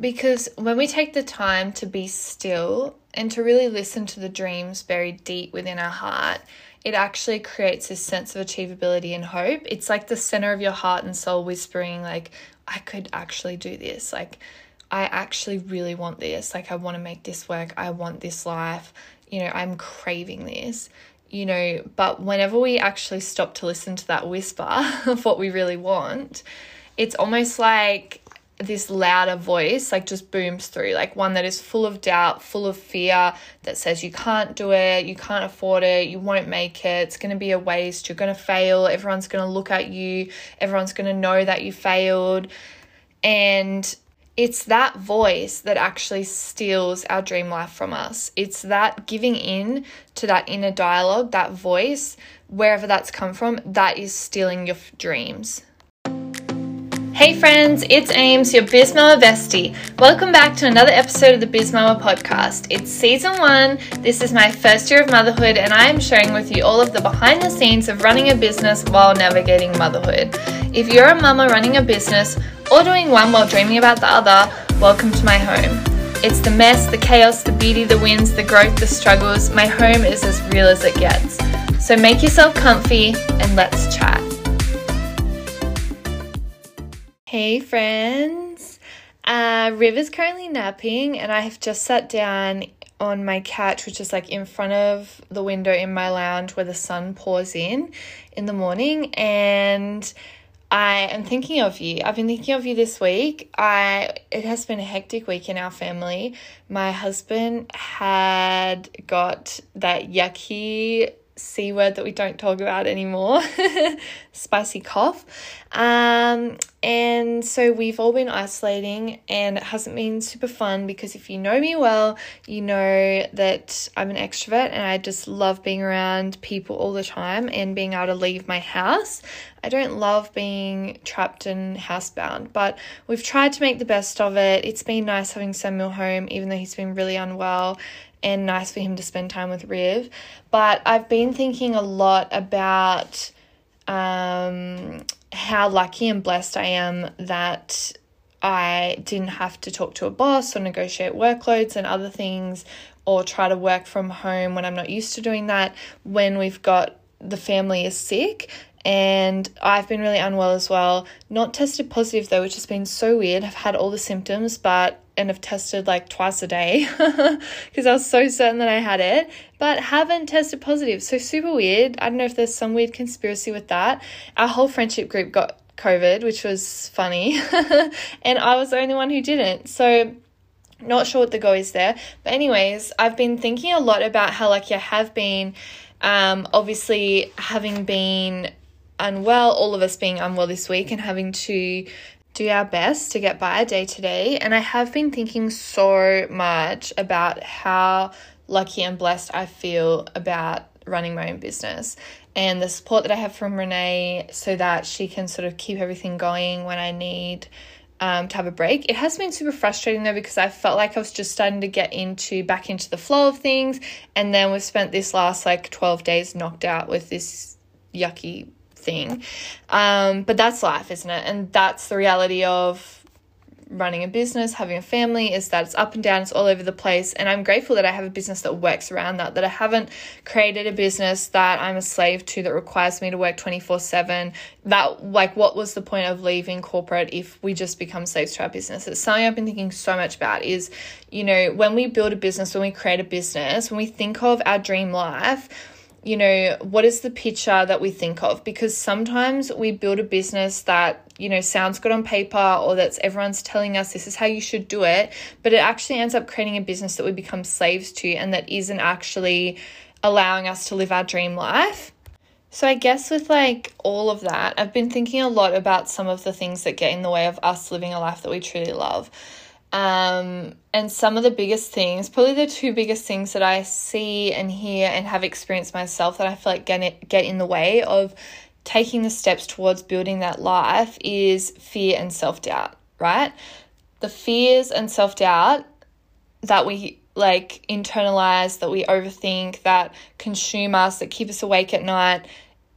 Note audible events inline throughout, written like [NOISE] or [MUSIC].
Because when we take the time to be still and to really listen to the dreams buried deep within our heart, it actually creates this sense of achievability and hope. It's like the center of your heart and soul whispering, like, I could actually do this. Like, I actually really want this. Like, I want to make this work. I want this life. You know, I'm craving this. You know, but whenever we actually stop to listen to that whisper [LAUGHS] of what we really want, it's almost like this louder voice like just booms through like one that is full of doubt full of fear that says you can't do it you can't afford it you won't make it it's going to be a waste you're going to fail everyone's going to look at you everyone's going to know that you failed. And it's that voice that actually steals our dream life from us. It's that giving in to that inner dialogue that voice wherever that's come from that is stealing your dreams Hey friends, it's Ames, your Biz Mama bestie. Welcome back to another episode of the Biz Mama podcast. It's season one. This is my first year of motherhood, and I am sharing with you all of the behind the scenes of running a business while navigating motherhood. If you're a mama running a business or doing one while dreaming about the other, welcome to my home. It's the mess, the chaos, the beauty, the wins, the growth, the struggles. My home is as real as it gets. So make yourself comfy and let's chat. Hey friends! Uh, River's currently napping, and I have just sat down on my couch, which is like in front of the window in my lounge where the sun pours in in the morning. And I am thinking of you. I've been thinking of you this week. I it has been a hectic week in our family. My husband had got that yucky C word that we don't talk about anymore [LAUGHS] spicy cough. Um, and so we've all been isolating, and it hasn't been super fun because if you know me well, you know that I'm an extrovert and I just love being around people all the time and being able to leave my house. I don't love being trapped and housebound, but we've tried to make the best of it. It's been nice having Samuel home, even though he's been really unwell and nice for him to spend time with Riv. But I've been thinking a lot about um, how lucky and blessed I am that I didn't have to talk to a boss or negotiate workloads and other things or try to work from home when I'm not used to doing that when we've got the family is sick and I've been really unwell as well. Not tested positive though, which has been so weird. I've had all the symptoms, but and have tested like twice a day [LAUGHS] because I was so certain that I had it, but haven't tested positive. So super weird. I don't know if there's some weird conspiracy with that. Our whole friendship group got COVID, which was funny, [LAUGHS] and I was the only one who didn't. So not sure what the go is there. But anyways, I've been thinking a lot about how like I have been. Um, obviously having been unwell, all of us being unwell this week and having to do our best to get by day to day. And I have been thinking so much about how lucky and blessed I feel about running my own business and the support that I have from Renee so that she can sort of keep everything going when I need um, to have a break. It has been super frustrating though because I felt like I was just starting to get into back into the flow of things, and then we've spent this last like 12 days knocked out with this yucky thing. Um, but that's life, isn't it? And that's the reality of running a business, having a family, is that it's up and down, it's all over the place. And I'm grateful that I have a business that works around that, that I haven't created a business that I'm a slave to that requires me to work 24 7. That, like, what was the point of leaving corporate if we just become slaves to our business? It's something I've been thinking so much about is, you know, when we build a business, when we create a business, when we think of our dream life, you know, what is the picture that we think of? Because sometimes we build a business that, you know, sounds good on paper or that's everyone's telling us this is how you should do it, but it actually ends up creating a business that we become slaves to and that isn't actually allowing us to live our dream life. So, I guess with like all of that, I've been thinking a lot about some of the things that get in the way of us living a life that we truly love. Um, and some of the biggest things, probably the two biggest things that I see and hear and have experienced myself that I feel like get, get in the way of taking the steps towards building that life is fear and self doubt, right? The fears and self doubt that we like internalize, that we overthink, that consume us, that keep us awake at night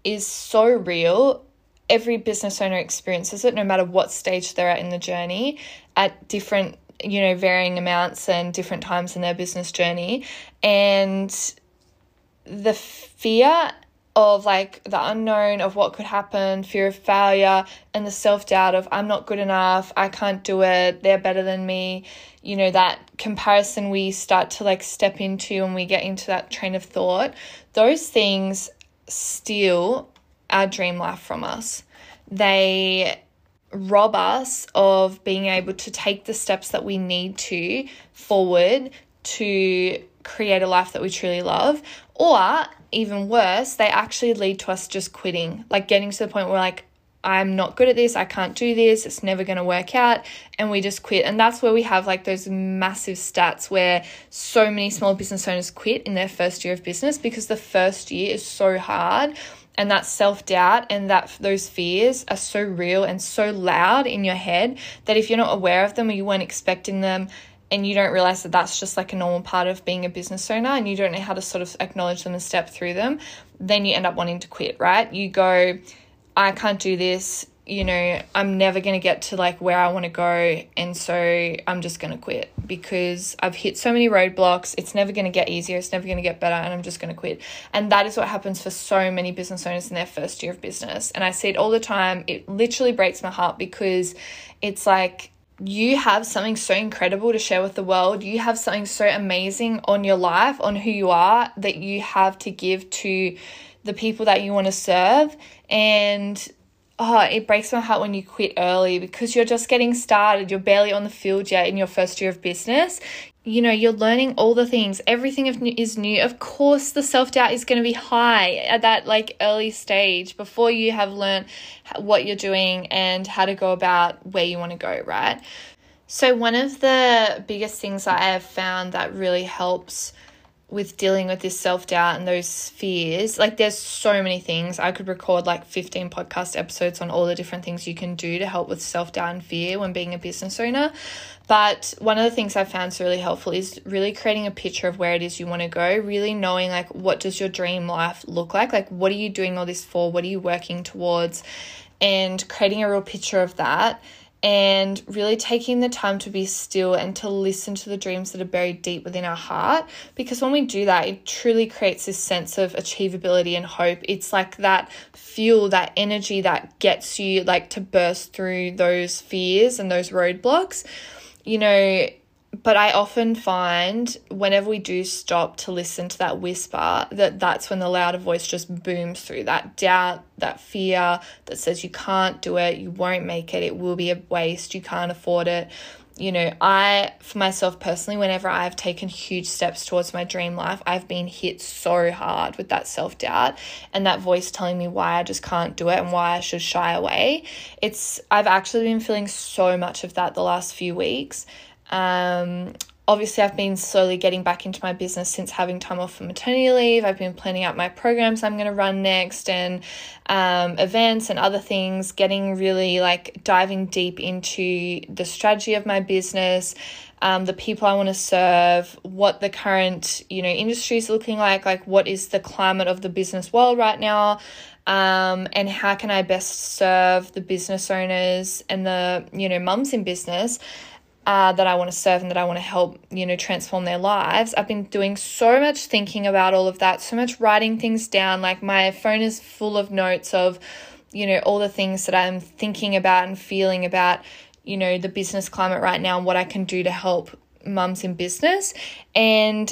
is so real every business owner experiences it no matter what stage they're at in the journey at different you know, varying amounts and different times in their business journey. And the fear of like the unknown of what could happen, fear of failure, and the self doubt of I'm not good enough, I can't do it, they're better than me. You know, that comparison we start to like step into and we get into that train of thought, those things steal our dream life from us. They rob us of being able to take the steps that we need to forward to create a life that we truly love. Or even worse, they actually lead to us just quitting, like getting to the point where, like, I'm not good at this, I can't do this, it's never going to work out, and we just quit. And that's where we have like those massive stats where so many small business owners quit in their first year of business because the first year is so hard and that self-doubt and that those fears are so real and so loud in your head that if you're not aware of them or you weren't expecting them and you don't realize that that's just like a normal part of being a business owner and you don't know how to sort of acknowledge them and step through them, then you end up wanting to quit, right? You go, I can't do this, you know, I'm never going to get to like where I want to go. And so I'm just going to quit because I've hit so many roadblocks. It's never going to get easier. It's never going to get better. And I'm just going to quit. And that is what happens for so many business owners in their first year of business. And I see it all the time. It literally breaks my heart because it's like, you have something so incredible to share with the world. You have something so amazing on your life, on who you are, that you have to give to the people that you want to serve. And oh, it breaks my heart when you quit early because you're just getting started. You're barely on the field yet in your first year of business you know, you're learning all the things. Everything is new. Of course, the self doubt is going to be high at that like early stage before you have learned what you're doing and how to go about where you want to go, right? So, one of the biggest things that I have found that really helps with dealing with this self doubt and those fears, like there's so many things. I could record like 15 podcast episodes on all the different things you can do to help with self doubt and fear when being a business owner. But one of the things I've found is really helpful is really creating a picture of where it is you want to go, really knowing like what does your dream life look like? Like what are you doing all this for? What are you working towards? And creating a real picture of that and really taking the time to be still and to listen to the dreams that are buried deep within our heart. Because when we do that, it truly creates this sense of achievability and hope. It's like that fuel, that energy that gets you like to burst through those fears and those roadblocks. You know, but I often find whenever we do stop to listen to that whisper, that that's when the louder voice just booms through that doubt, that fear that says you can't do it, you won't make it, it will be a waste, you can't afford it. You know, I, for myself personally, whenever I've taken huge steps towards my dream life, I've been hit so hard with that self doubt and that voice telling me why I just can't do it and why I should shy away. It's, I've actually been feeling so much of that the last few weeks. Um, obviously, I've been slowly getting back into my business since having time off for maternity leave. I've been planning out my programs I'm going to run next and um, events and other things, getting really like diving deep into the strategy of my business. Um, the people I want to serve, what the current you know industry is looking like, like what is the climate of the business world right now, um, and how can I best serve the business owners and the you know mums in business uh, that I want to serve and that I want to help, you know, transform their lives. I've been doing so much thinking about all of that, so much writing things down. Like my phone is full of notes of, you know, all the things that I'm thinking about and feeling about, you know, the business climate right now and what I can do to help mums in business. And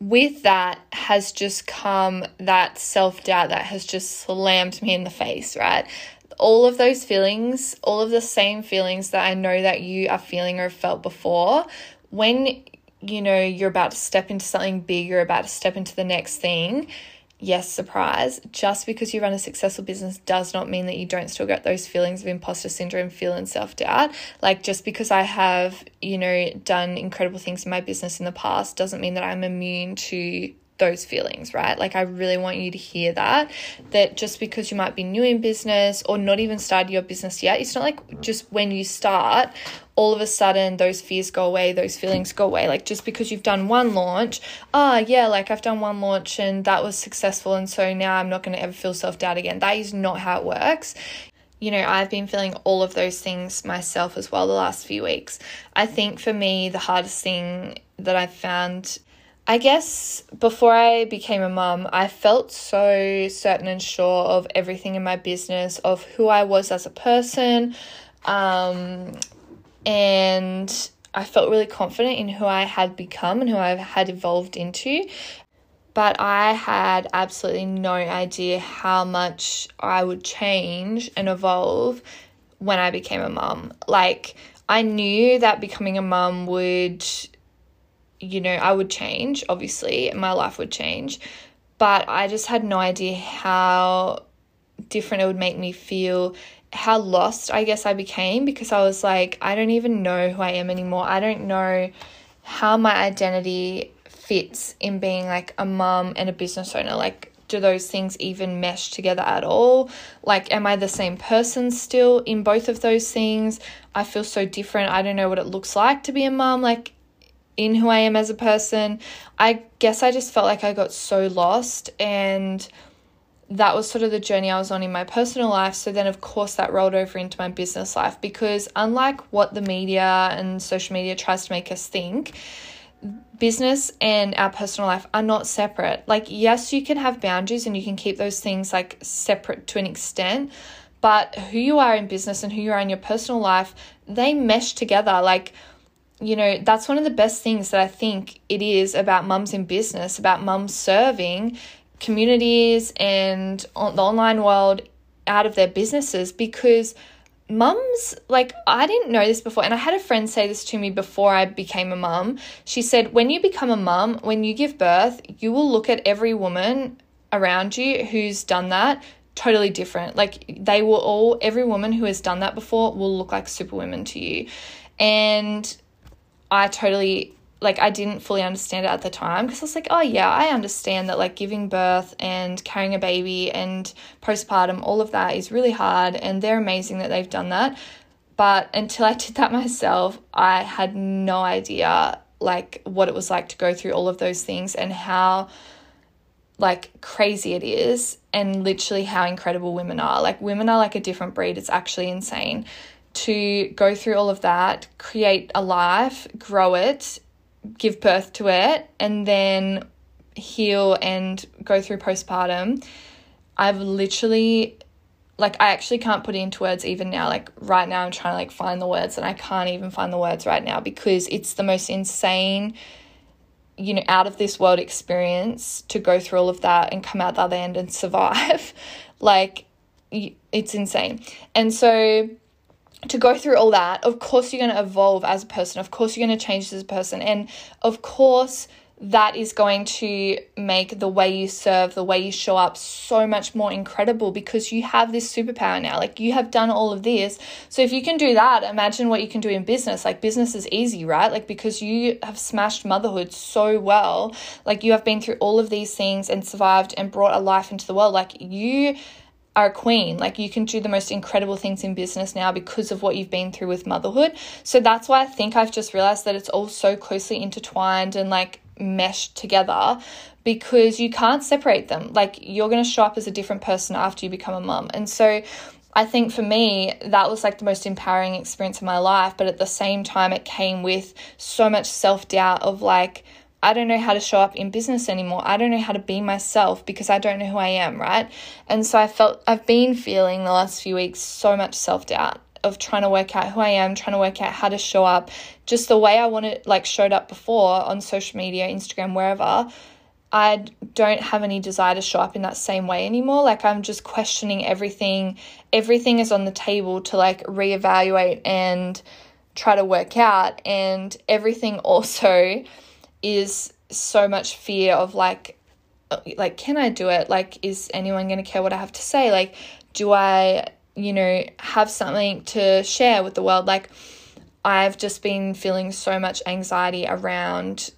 with that has just come that self doubt that has just slammed me in the face, right? All of those feelings, all of the same feelings that I know that you are feeling or have felt before, when you know you're about to step into something big, you're about to step into the next thing. Yes, surprise. Just because you run a successful business does not mean that you don't still get those feelings of imposter syndrome, and self doubt. Like, just because I have, you know, done incredible things in my business in the past doesn't mean that I'm immune to those feelings, right? Like, I really want you to hear that. That just because you might be new in business or not even started your business yet, it's not like just when you start, all of a sudden those fears go away, those feelings go away. Like, just because you've done one launch, ah, oh, yeah, like I've done one launch and that was successful. And so now I'm not going to ever feel self doubt again. That is not how it works you know, I've been feeling all of those things myself as well the last few weeks. I think for me, the hardest thing that I've found, I guess, before I became a mum, I felt so certain and sure of everything in my business, of who I was as a person. Um, and I felt really confident in who I had become and who I had evolved into but I had absolutely no idea how much I would change and evolve when I became a mum. Like, I knew that becoming a mum would, you know, I would change, obviously, my life would change, but I just had no idea how different it would make me feel. How lost I guess I became because I was like, I don't even know who I am anymore. I don't know how my identity fits in being like a mum and a business owner? Like, do those things even mesh together at all? Like, am I the same person still in both of those things? I feel so different. I don't know what it looks like to be a mum, like in who I am as a person. I guess I just felt like I got so lost and that was sort of the journey I was on in my personal life. So then, of course, that rolled over into my business life because, unlike what the media and social media tries to make us think, business and our personal life are not separate. Like, yes, you can have boundaries and you can keep those things like separate to an extent, but who you are in business and who you are in your personal life, they mesh together. Like, you know, that's one of the best things that I think it is about mums in business, about mums serving communities and on the online world out of their businesses because mums like i didn't know this before and i had a friend say this to me before i became a mum. She said when you become a mum when you give birth you will look at every woman around you who's done that totally different. Like they will all every woman who has done that before will look like superwomen to you. And i totally like I didn't fully understand it at the time because I was like, oh yeah, I understand that like giving birth and carrying a baby and postpartum, all of that is really hard and they're amazing that they've done that. But until I did that myself, I had no idea like what it was like to go through all of those things and how like crazy it is and literally how incredible women are. Like women are like a different breed. It's actually insane to go through all of that, create a life, grow it, give birth to it and then heal and go through postpartum, I've literally like I actually can't put it into words even now. Like right now I'm trying to like find the words and I can't even find the words right now because it's the most insane you know out of this world experience to go through all of that and come out the other end and [LAUGHS] survive. like it's insane. And so to go through all that, of course, you're going to evolve as a person. Of course, you're going to change as a person. And of course, that is going to make the way you serve, the way you show up so much more incredible because you have this superpower now. Like you have done all of this. So if you can do that, imagine what you can do in business. Like business is easy, right? Like because you have smashed motherhood so well. Like you have been through all of these things and survived and brought a life into the world. Like you are a queen. Like you can do the most incredible things in business now because of what you've been through with motherhood. So that's why I think I've just realized that it's all so closely intertwined and like meshed together because you can't separate them. Like you're going to show up as a different person after you become a mum. And so I think for me, that was like the most empowering experience of my life. But at the same time, it came with so much self doubt of like, I don't know how to show up in business anymore. I don't know how to be myself because I don't know who I am, right? And so I felt I've been feeling the last few weeks so much self-doubt of trying to work out who I am, trying to work out how to show up, just the way I wanted like showed up before on social media, Instagram, wherever. I don't have any desire to show up in that same way anymore. Like I'm just questioning everything. Everything is on the table to like reevaluate and try to work out and everything [LAUGHS] also is so much fear of like uh, like can I do it? Like is anyone going to care what I have to say? Like do I, you know, have something to share with the world? Like I've just been feeling so much anxiety around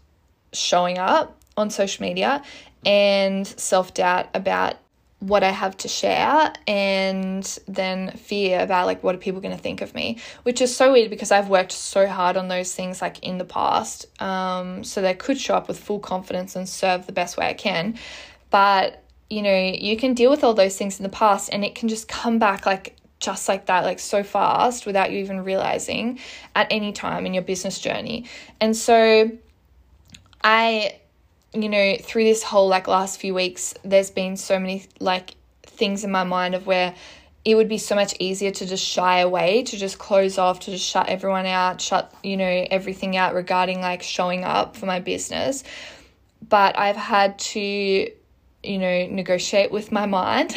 showing up on social media and self-doubt about what I have to share and then fear about like what are people going to think of me, which is so weird because I've worked so hard on those things like in the past. Um, so they could show up with full confidence and serve the best way I can. But you know, you can deal with all those things in the past and it can just come back like just like that, like so fast without you even realizing at any time in your business journey. And so I, you know, through this whole like last few weeks, there's been so many like things in my mind of where it would be so much easier to just shy away, to just close off, to just shut everyone out, shut, you know, everything out regarding like showing up for my business. But I've had to, you know, negotiate with my mind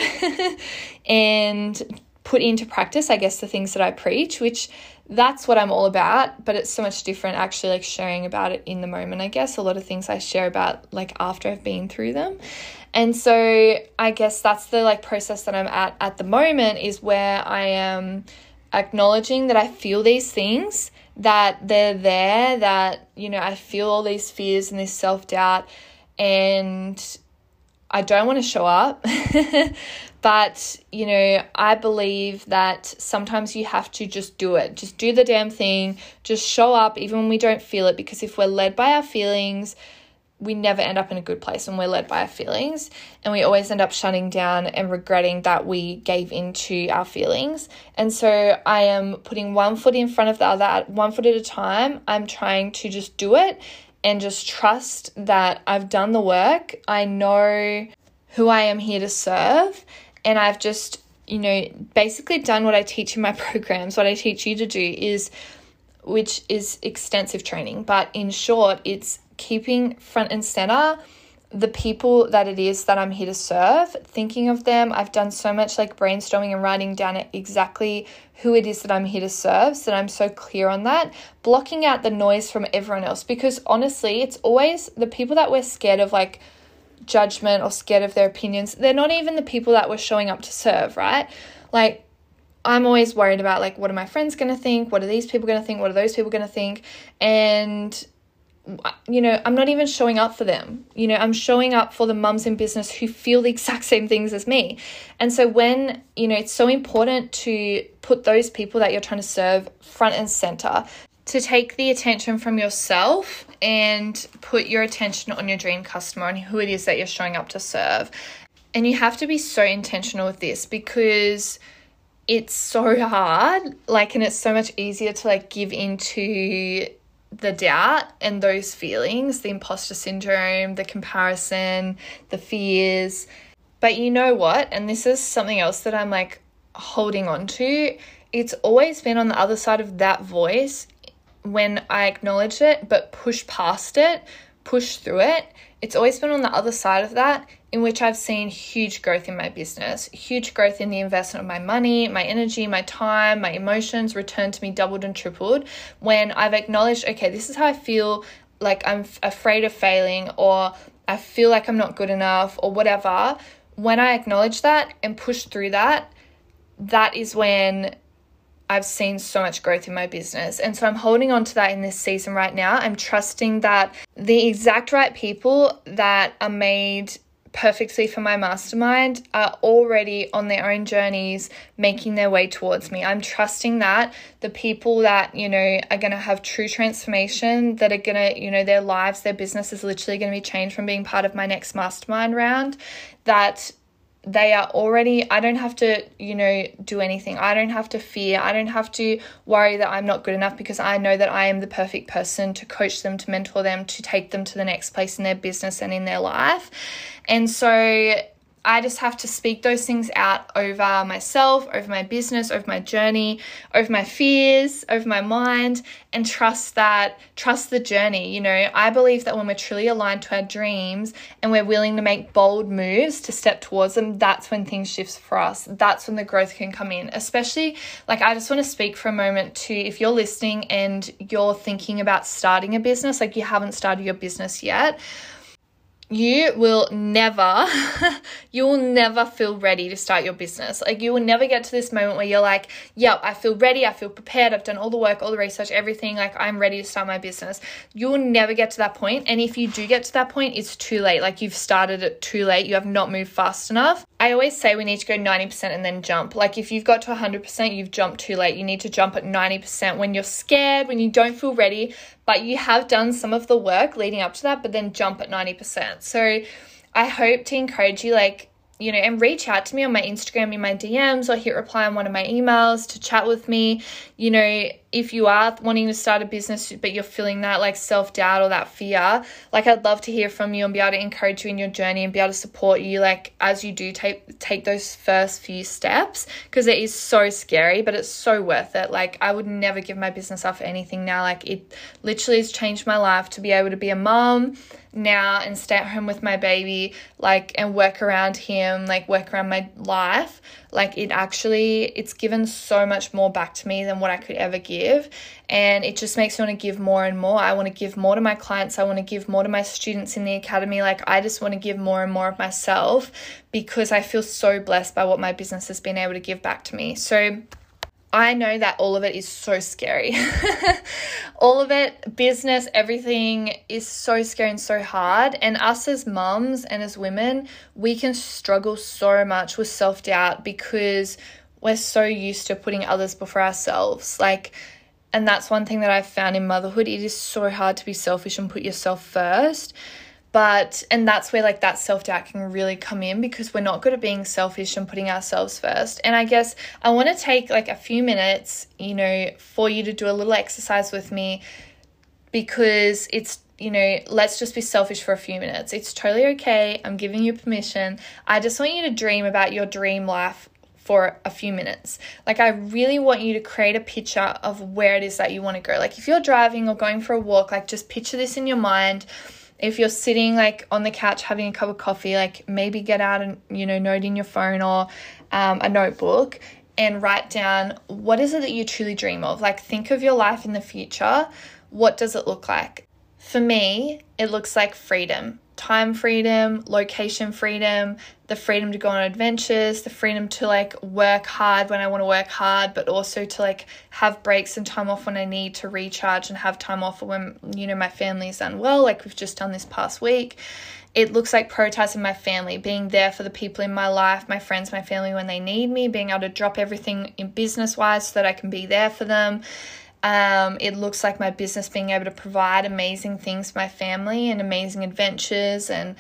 [LAUGHS] and put into practice, I guess, the things that I preach, which that's what I'm all about, but it's so much different actually like sharing about it in the moment. I guess a lot of things I share about like after I've been through them. And so I guess that's the like process that I'm at at the moment is where I am acknowledging that I feel these things, that they're there, that you know, I feel all these fears and this self-doubt and I don't want to show up. [LAUGHS] but, you know, I believe that sometimes you have to just do it. Just do the damn thing. Just show up even when we don't feel it. Because if we're led by our feelings, we never end up in a good place when we're led by our feelings. And we always end up shutting down and regretting that we gave into our feelings. And so I am putting one foot in front of the other, one foot at a time. I'm trying to just do it and just trust that I've done the work. I know who I am here to serve, and I've just, you know, basically done what I teach in my [LAUGHS] programs. What I teach you to do is, which is extensive training, but in short, it's keeping front and center the people that it is that I'm here to serve, thinking of them. I've done so much like brainstorming and writing down exactly who it is that I'm here to serve so that I'm so clear on that, blocking out the noise from everyone else because honestly, it's always the people that we're scared of like judgment or scared of their opinions. They're not even the people that we're showing up to serve, right? Like I'm always worried about like what are my friends going to think? What are these people going to think? What are those people going to think? And you know, I'm not even showing up for them. You know, I'm showing up for the mums in business who feel the exact same things as me. And so when, you know, it's so important to put those people that you're trying to serve front and center, to take the attention from yourself and put your attention on your dream customer and who it is that you're showing up to serve. And you have to be so intentional with this because it's so hard like and it's so much easier to like give into the doubt and those feelings, the imposter syndrome, the comparison, the fears. But you know what? And this is something else that I'm like holding on to. It's always been on the other side of that voice when I acknowledge it, but push past it, push through it. It's always been on the other side of that in which I've seen huge growth in my business, huge growth in the investment of my money, my energy, my time, my emotions returned to me doubled and tripled when I've acknowledged, okay, this is how I feel like I'm afraid of failing or I feel like I'm not good enough or whatever. When I acknowledge that and push through that, that is when I've seen so much growth in my business. And so I'm holding on to that in this season right now. I'm trusting that the exact right people that are made perfectly for my mastermind are already on their own journeys making their way towards me. I'm trusting that the people that, you know, are going to have true transformation, that are going to, you know, their lives, their business is literally going to be changed from being part of my next mastermind round, that they are already i don't have to you know do anything. I don't have to fear. I don't have to worry that i'm not good enough because i know that i am the perfect person to coach them to mentor them to take them to the next place in their business and in their life. And so I just have to speak those things out over myself, over my business, over my journey, over my fears, over my mind, and trust that, trust the journey. You know, I believe that when we're truly aligned to our dreams and we're willing to make bold moves to step towards them, that's when things shift for us. That's when the growth can come in. Especially, like, I just want to speak for a moment to if you're listening and you're thinking about starting a business, like you haven't started your business yet you will never [LAUGHS] you will never feel ready to start your business. Like you will never get to this moment where you're like yep i feel ready i feel prepared i've done all the work all the research everything like i'm ready to start my business. You will never get to that point. point and if you do get to that point it's too late. Like you've started it too late. You have not moved fast enough i always say we need to go 90% and then jump like if you've got to 100% you've jumped too late you need to jump at 90% when you're scared when you don't feel ready but you have done some of the work leading up to that, but then jump at 90%. So I hope to encourage you like you know, and reach out to me on my Instagram in my DMs or hit reply on one of my emails to chat with me. You know, if you are wanting to start a business but you're feeling that like self doubt or that fear, like I'd love to hear from you and be able to encourage you in your journey and be able to support you like as you do take take those first few steps because it is so scary, but it's so worth it. Like I would never give my business up for anything now. Like it literally has changed my life to be able to be a mom now and stay at home with my baby, like, and work around him, like, work around my life. Like, it actually, it's given so much more back to me than what I could ever give. And it just makes me want to give more and more. I want to give more to my clients. I want to give more to my students in the academy. Like, I just want to give more and more of myself because I feel so blessed by what my business has been able to give back to me. So, I know that all of it is so scary. [LAUGHS] all of it, business, everything is so scary and so hard. And us as mums and as women, we can struggle so much with self doubt because we're so used to putting others before ourselves. Like, and that's one thing that I've found in motherhood. It is so hard to be selfish and put yourself first but and that's where like that self-doubt can really come in because we're not good at being selfish and putting ourselves first and i guess i want to take like a few minutes you know for you to do a little exercise with me because it's you know, let's just be selfish for a few minutes. It's totally okay. I'm giving you permission. I just want you to dream about your dream life for a few minutes. Like, I really want you to create a picture of where it is that you want to go. Like, if you're driving or going for a walk, like, just picture this in your mind if you're sitting like on the couch having a cup of coffee, like maybe get out and, you know, note in your phone or um, a notebook and write down what is it that you truly dream of? Like, think of your life in the future. What does it look like? For me, it looks like freedom time freedom, location freedom, the freedom to go on adventures, the freedom to like work hard when I want to work hard, but also to like have breaks and time off when I need to recharge and have time off when, you know, my family is unwell, like we've just done this past week. It looks like prioritizing my family, being there for the people in my life, my friends, my family when they need me, being able to drop everything in business wise so that I can be there for them um, it looks like my business being able to provide amazing things for my family and amazing adventures and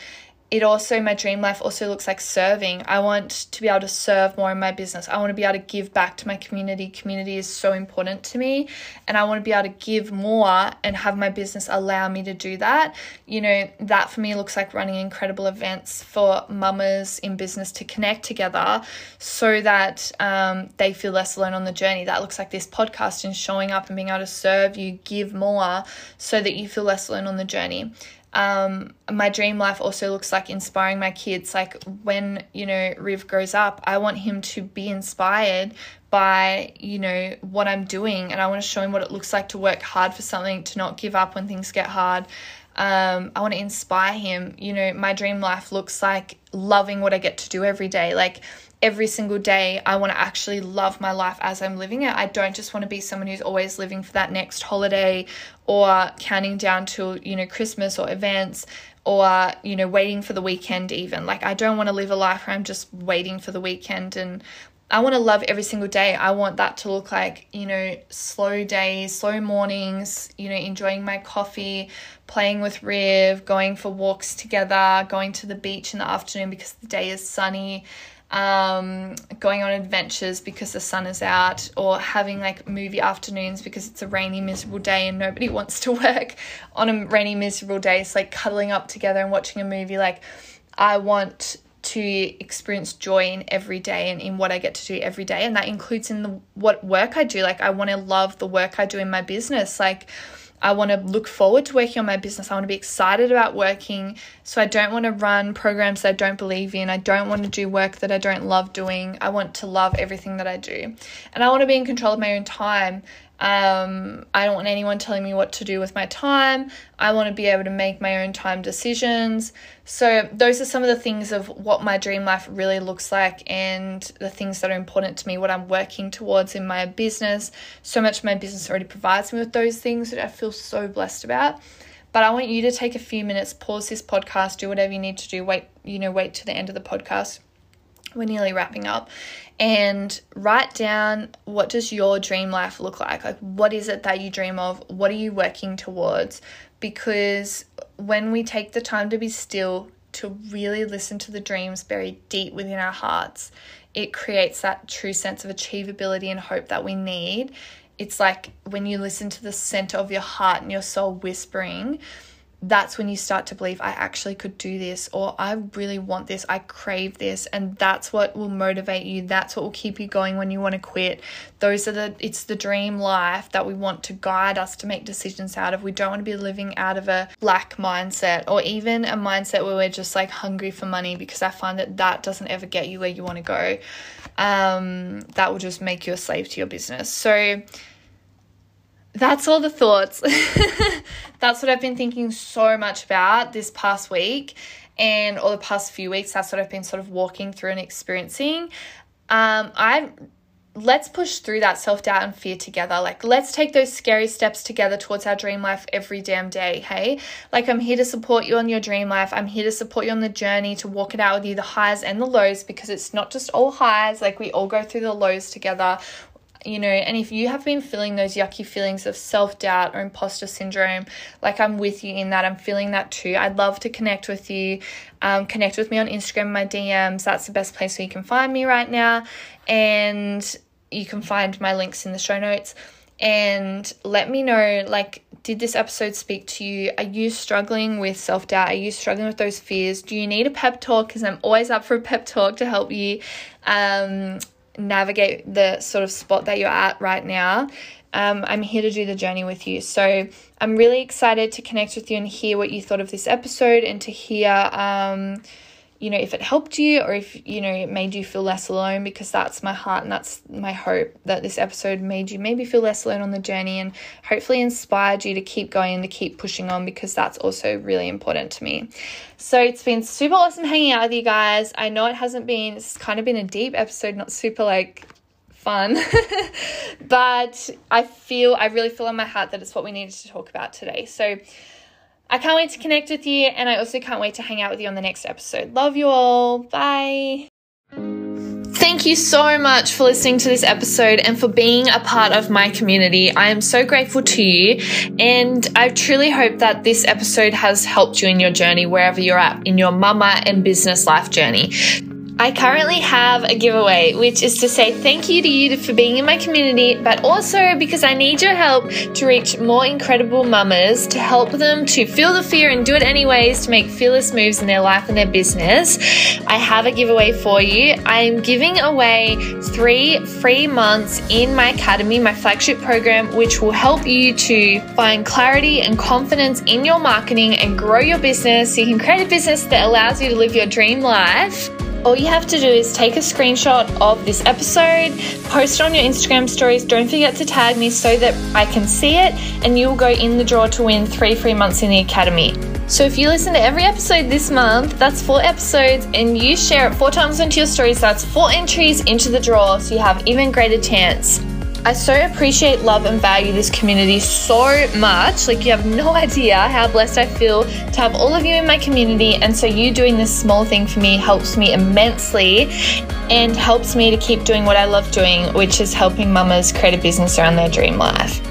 it also my dream life also looks like serving. I want to be able to serve more in my business. I want to be able to give back to my community. Community is so important to me. And i want to be able to give more and have my business allow me to do that. You know that for me looks like running incredible events for mamas in business to connect together so that um, they feel less alone on the journey. That looks like this podcast and showing up and being able to serve you give more so that you feel less alone on the journey um, my dream life also looks like inspiring my kids. Like when, you know, Riv grows up, I want him to be inspired by, you know, what I'm doing. And I want to show him what it looks like to work hard for something, to not give up when things get hard. Um, I want to inspire him. You know, my dream life looks like loving what I get to do every day. Like, every single day I want to actually love my life as I'm living it. I don't just want to be someone who's always living for that next holiday or counting down to, you know, Christmas or events or, you know, waiting for the weekend even. Like I don't want to live a life where I'm just waiting for the weekend and I want to love every single day. I want that to look like, you know, slow days, slow mornings, you know, enjoying my coffee, playing with Riv, going for walks together, going to the beach in the afternoon because the day is sunny, um, going on adventures because the sun is out, or having like movie afternoons because it's a rainy, miserable day and nobody [LAUGHS] wants to work on a rainy, miserable day. It's like cuddling up together and watching a movie. Like, I want to experience joy in every day and in what I get to do every day, and that includes in the what work I do. Like, I want to love the work I do in my business. Like, I want to look forward to working on my business. I want to be excited about working. So I don't want to run programs that I don't believe in. I don't want to do work that I don't love doing. I want to love everything that I do. And I want to be in control of my own time. Um, I don't want anyone telling me what to do with my time. I want to be able to make my own time decisions. So, those are some of the things of what my dream life really looks like and the things that are important to me, what I'm working towards in my business. So much my business already provides me with those things that I feel so blessed about. But I want you to take a few minutes, pause this podcast, do whatever you need to do, wait, you know, wait to the end of the podcast we're nearly wrapping up. And write down what does your dream life look like? Like what is it that you dream of? What are you working towards? Because when we take the time to be still to really listen to the dreams buried deep within our hearts, it creates that true sense of achievability and hope that we need. It's like when you listen to the center of your heart and your soul whispering, that's when you start to believe I actually could do this or I really want this, I crave this and that's what will motivate you. That's what will keep you going when you want to quit. Those are the it's the dream life that we want to guide us to make decisions out of. We don't want to be living out of a lack mindset or even a mindset where we're just like hungry for money because I find that that doesn't ever get you where you want to go. Um, that will just make you a slave to your business. So that's all the thoughts. [LAUGHS] that's what I've been thinking so much about this past week and or the past few weeks. That's what I've been sort of walking through and experiencing. Um, I let's push through that self doubt and fear together. Like, let's take those scary steps together towards our dream life every damn day. Hey, like, I'm here to support you on your dream life. I'm here to support you on the journey to walk it out with you, the highs and the lows, because it's not just all highs. Like, we all go through the lows together you know, and if you have been feeling those yucky feelings of self doubt or imposter syndrome, like I'm with you in that, I'm feeling that too. I'd love to connect with you. Um, connect with me on Instagram, my DMs. That's the best place where you can find me right now. And you can find my links in the show notes. And let me know, like, did this episode speak to you? Are you struggling with self doubt? Are you struggling with those fears? Do you need a pep talk? Because I'm always up for a pep talk to help you. Um, navigate the sort of spot that you're at right now. Um, I'm here to do the journey with you. So I'm really excited to connect with you and hear what you thought of this episode and to hear um, you know, if it helped you or if, you know, it made you feel less alone, because that's my heart and that's my hope that this episode made you maybe feel less alone on the journey and hopefully inspired you to keep going and to keep pushing on because that's also really important to me. So it's been super awesome hanging out with you guys. I know it hasn't been, it's kind of been a deep episode, not super like fun. [LAUGHS] but I feel, I really feel in my heart that it's what we needed to talk about today. So, I can't wait to connect with you, and I also can't wait to hang out with you on the next episode. Love you all. Bye. Thank you so much for listening to this episode and for being a part of my community. I am so grateful to you, and I truly hope that this episode has helped you in your journey wherever you're at in your mama and business life journey. I currently have a giveaway, which is to say thank you to you for being in my community, but also because I need your help to reach more incredible mamas, to help them to feel the fear and do it anyways, to make fearless moves in their life and their business. I have a giveaway for you. I'm giving away three free months in my academy, my flagship program, which will help you to find clarity and confidence in your marketing and grow your business so you can create a business that allows you to live your dream life all you have to do is take a screenshot of this episode, post it on your Instagram stories. Don't forget to tag me so that I can see it, and you will go in the draw to win three free months in the Academy. So if you listen to every episode this month, that's four episodes, and you share it four times into your stories, that's four entries into the draw, so you have even greater chance. I so appreciate, love, and value this community so much. Like, you have no [LAUGHS] idea how blessed I feel to have all of you in my community. And so, you doing this small thing for me helps me immensely and helps me to keep doing what I love doing, which is helping mamas create a business around their dream life.